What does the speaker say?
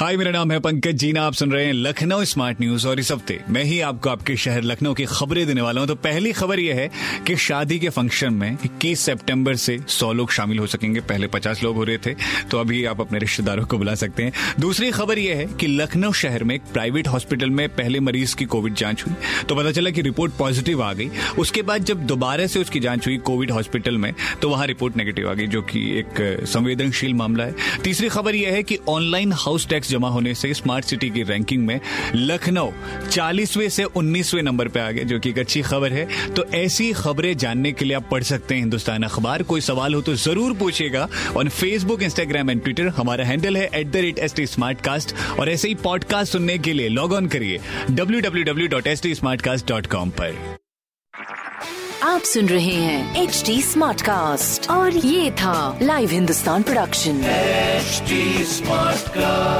हाय, मेरा नाम है पंकज जीना आप सुन रहे हैं लखनऊ स्मार्ट न्यूज़ और इस हफ़्ते मैं ही आपको आपके शहर लखनऊ की खबरें देने वाला हूँ। तो पहली खबर यह है कि शादी के फ़ंक्शन में 21 सितंबर से 100 लोग शामिल हो सकेंगे। पहले 50 लोग हो रहे थे तो अभी आप अपने रिश्तेदारों को बुला सकते हैं। दूसरी खबर यह है कि लखनऊ शहर में एक प्राइवेट हॉस्पिटल में पहले मरीज़ की कोविड जाँच हुई। तो पता चला कि रिपोर्ट पॉजिटिव आ गई। उसके बाद जब दोबारा से उसकी जाँच हुई कोविड हॉस्पिटल में तो वहाँ रिपोर्ट नेगेटिव आ गई, जो कि एक संवेदनशील मामला है। तीसरी खबर यह है कि ऑनलाइन हाउस टैक्स जमा होने से स्मार्ट सिटी की रैंकिंग में लखनऊ चालीसवें से उन्नीसवें नंबर पे आ गए जो कि एक अच्छी खबर है। तो ऐसी खबरें जानने के लिए आप पढ़ सकते हैं हिंदुस्तान अखबार। कोई सवाल हो तो ज़रूर पूछिएगा on Facebook Instagram and Twitter हमारा हैंडल है at the rate S T smart cast और ऐसे ही पॉडकास्ट सुनने के लिए लॉग ऑन करिए W W W dot S T smart cast dot com पर। आप सुन रहे हैं एच डी स्मार्ट कास्ट और ये था live Hindustan production HD Smartcast.